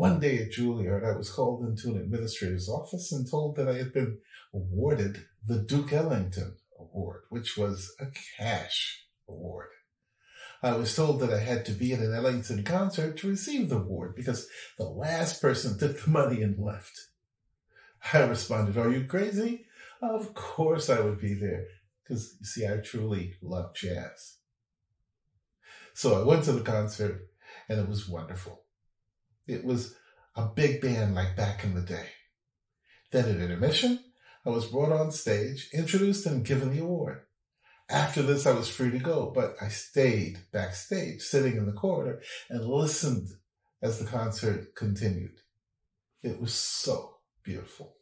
One day at Juilliard, I was called into an administrator's office and told that I had been awarded the Duke Ellington Award, which was a cash award. I was told that I had to be at an Ellington concert to receive the award because the last person took the money and left. I responded, Are you crazy? Of course I would be there because you see, I truly love jazz. So I went to the concert and it was wonderful. It was a big band like back in the day. Then at intermission, I was brought on stage, introduced, and given the award. After this, I was free to go, but I stayed backstage, sitting in the corridor, and listened as the concert continued. It was so beautiful.